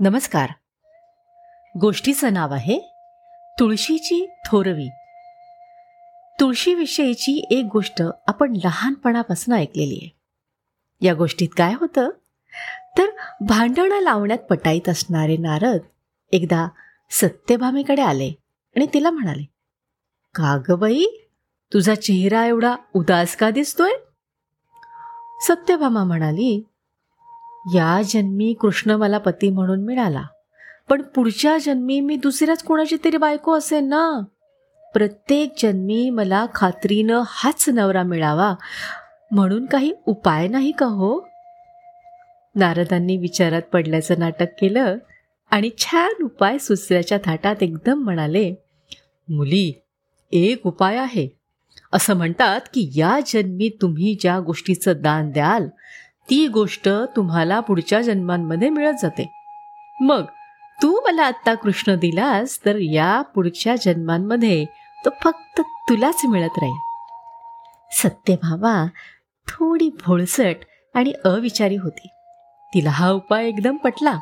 नमस्कार. गोष्टीचं नाव आहे तुळशीची थोरवी. तुळशीविषयीची एक गोष्ट आपण लहानपणापासून ऐकलेली आहे. या गोष्टीत काय होतं? तर भांडणं लावण्यात पटाईत असणारे नारद एकदा सत्यभामेकडे आले आणि तिला म्हणाले का ग बाई तुझा चेहरा एवढा उदास का दिसतोय? सत्यभामा म्हणाली या जन्मी कृष्ण मला पती म्हणून मिळाला. पण पुढच्या जन्मी मी दुसऱ्याच कोणाची तरी बायको असेल ना? प्रत्येक जन्मी मला खात्रीनं हाच नवरा मिळावा म्हणून काही उपाय नाही का हो? नारदांनी विचारात पडल्याचं नाटक केलं आणि छान उपाय सुसऱ्याच्या थाटात एकदम म्हणाले मुली एक उपाय आहे. असं म्हणतात की या जन्मी तुम्ही ज्या गोष्टीचं दान द्याल ती गोष्ट तुम्हाला पुढच्या जन्मांमध्ये मिळत जाते. मग तू मला आत्ता कृष्ण दिलास तर या पुढच्या जन्मांमध्ये तो फक्त तुलाच मिळत राहील. सत्यभामा थोडी भोळसट आणि अविचारी होती. तिला हा उपाय एकदम पटला.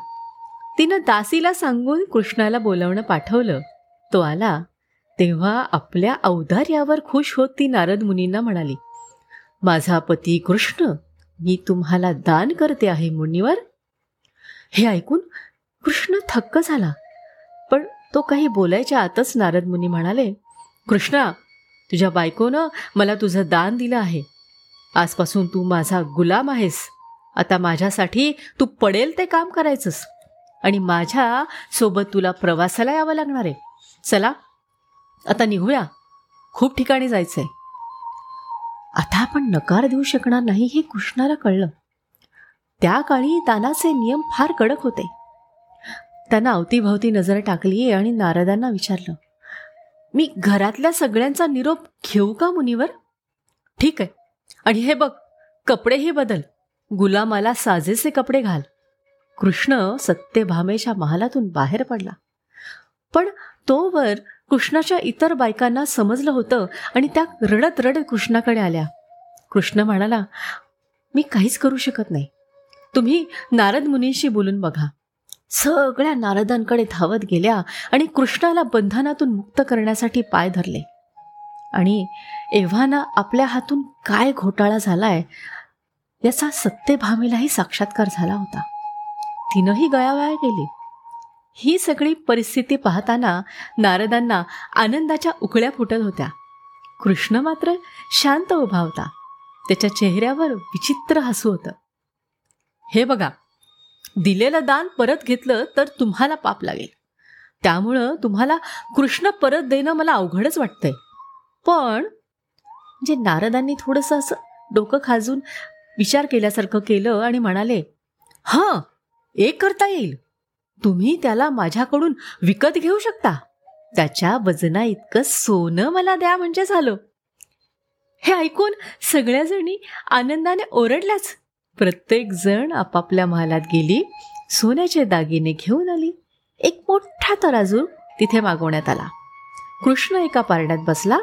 तिनं दासीला सांगून कृष्णाला बोलावणं पाठवलं. तो आला. तेव्हा आपल्या औदार्यावर खुश होत ती नारद मुनींना म्हणाली माझा पती कृष्ण मी तुम्हाला दान करते आहे मुनिवर. हे ऐकून कृष्ण थक्क झाला. पण तो काही बोलायच्या आतच नारद मुनी म्हणाले कृष्णा तुझ्या बायकोनं मला तुझं दान दिलं आहे. आजपासून तू माझा गुलाम आहेस. आता माझ्यासाठी तू पडेल ते काम करायचंस. आणि माझ्या सोबत तुला प्रवासाला यावं लागणार आहे. चला आता निघूया. खूप ठिकाणी जायचं आहे आता आपण नकार देऊ शकणार नाही हे कृष्णाला कळलं. त्या काळी दानाचे नियम फार कडक होते. त्यांना अवतीभवती नजर टाकली आणि नारदांना विचारलं मी घरातल्या सगळ्यांचा निरोप घेऊ का मुनीवर? ठीक आहे. आणि हे बघ कपडेही बदल. गुलामाला साजेसे कपडे घाल. कृष्ण सत्यभामेच्या महालातून बाहेर पडला. पण तोवर कृष्णाच्या इतर बायकांना समजलं होतं आणि त्या रडत रडत कृष्णाकडे आल्या. कृष्ण म्हणाला मी काहीच करू शकत नाही. तुम्ही नारद मुनींशी बोलून बघा. सगळ्या नारदांकडे धावत गेल्या आणि कृष्णाला बंधनातून मुक्त करण्यासाठी पाय धरले. आणि एव्हाना आपल्या हातून काय घोटाळा झालाय याचा सत्यभामीलाही साक्षात्कार झाला होता. तिनंही गयावया गेली. ही सगळी परिस्थिती पाहताना नारदांना आनंदाच्या उकळ्या फुटत होत्या. कृष्ण मात्र शांत उभा होता. त्याच्या चेहऱ्यावर विचित्र हसू होतं. हे बघा दिलेलं दान परत घेतलं तर तुम्हाला पाप लागेल. त्यामुळं तुम्हाला कृष्ण परत देणं मला अवघडच वाटतंय. पण जे नारदांनी थोडंसं असं डोकं खाजून विचार केल्यासारखं केलं आणि म्हणाले हां एक करता येईल. तुम्ही त्याला माझ्याकडून विकत घेऊ शकता. त्याच्या वजना इतकं सोनं मला द्या म्हणजे झालं. हे ऐकून सगळ्याजणी आनंदाने ओरडल्याच. प्रत्येक जण आपापल्या महालात गेली सोन्याचे दागिने घेऊन आली. एक मोठा तराजू तिथे मागवण्यात आला. कृष्ण एका पारड्यात बसला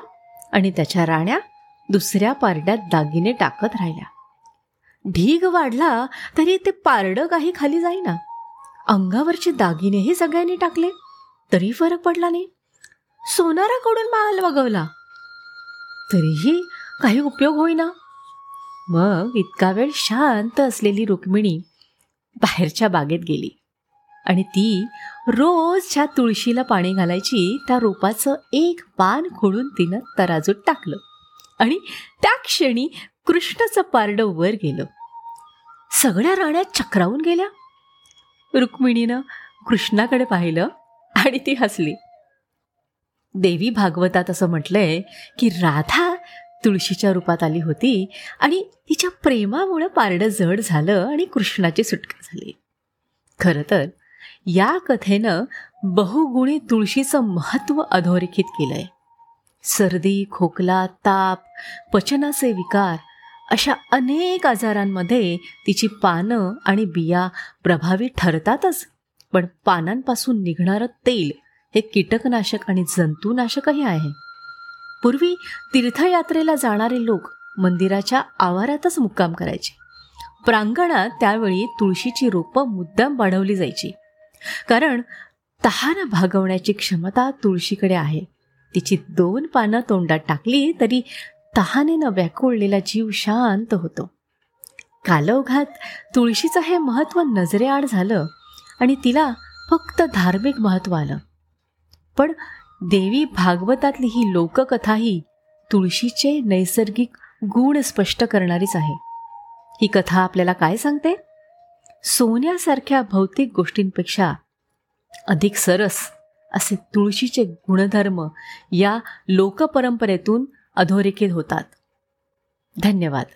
आणि त्याच्या राण्या दुसऱ्या पारड्यात दागिने टाकत राहिल्या. ढीग वाढला तरी ते पारडं काही खाली जाईना. अंगावरचे दागिनेही सगळ्यांनी टाकले. तरी फरक पडला नाही. सोनाराकडून माल वगवला. तरीही काही उपयोग होईना. मग इतका वेळ शांत असलेली रुक्मिणी बाहेरच्या बागेत गेली. आणि ती रोज ज्या तुळशीला पाणी घालायची त्या रोपाचं एक पान खोडून तिनं तराजूत टाकलं. आणि त्या क्षणी कृष्णाचं पारडं वर गेलं. सगळ्या राण्या चक्रावून गेल्या. रुक्मिणीनं कृष्णाकडे पाहिलं आणि ती हसली. देवी भागवतात असं म्हटलंय की राधा तुळशीच्या रूपात आली होती आणि तिच्या प्रेमामुळं पारडं जड झालं आणि कृष्णाची सुटका झाली. खरं तर या कथेनं बहुगुणी तुळशीचं महत्त्व अधोरेखित केलंय. सर्दी खोकला ताप पचनाचे विकार अशा अनेक आजारांमध्ये तिची पानं आणि बिया प्रभावी ठरतातच. पण पानांपासून निघणारं तेल हे कीटकनाशक आणि जंतुनाशकही आहे. पूर्वी तीर्थयात्रेला जाणारे लोक मंदिराच्या आवारातच मुक्काम करायचे. प्रांगणात त्यावेळी तुळशीची रोपं मुद्दाम वाढवली जायची. कारण तहान भागवण्याची क्षमता तुळशीकडे आहे. तिची दोन पानं तोंडात टाकली तरी तहानेनं व्याकुळलेला जीव शांत होतो. कालौघात तुळशीचं हे महत्त्व नजरेआड झालं आणि तिला फक्त धार्मिक महत्त्व आलं. पण देवी भागवतातली ही लोककथाही तुळशीचे नैसर्गिक गुण स्पष्ट करणारीच आहे. ही कथा आपल्याला काय सांगते? सोन्यासारख्या भौतिक गोष्टींपेक्षा अधिक सरस असे तुळशीचे गुणधर्म या लोकपरंपरेतून अधोरेखित होतात. धन्यवाद.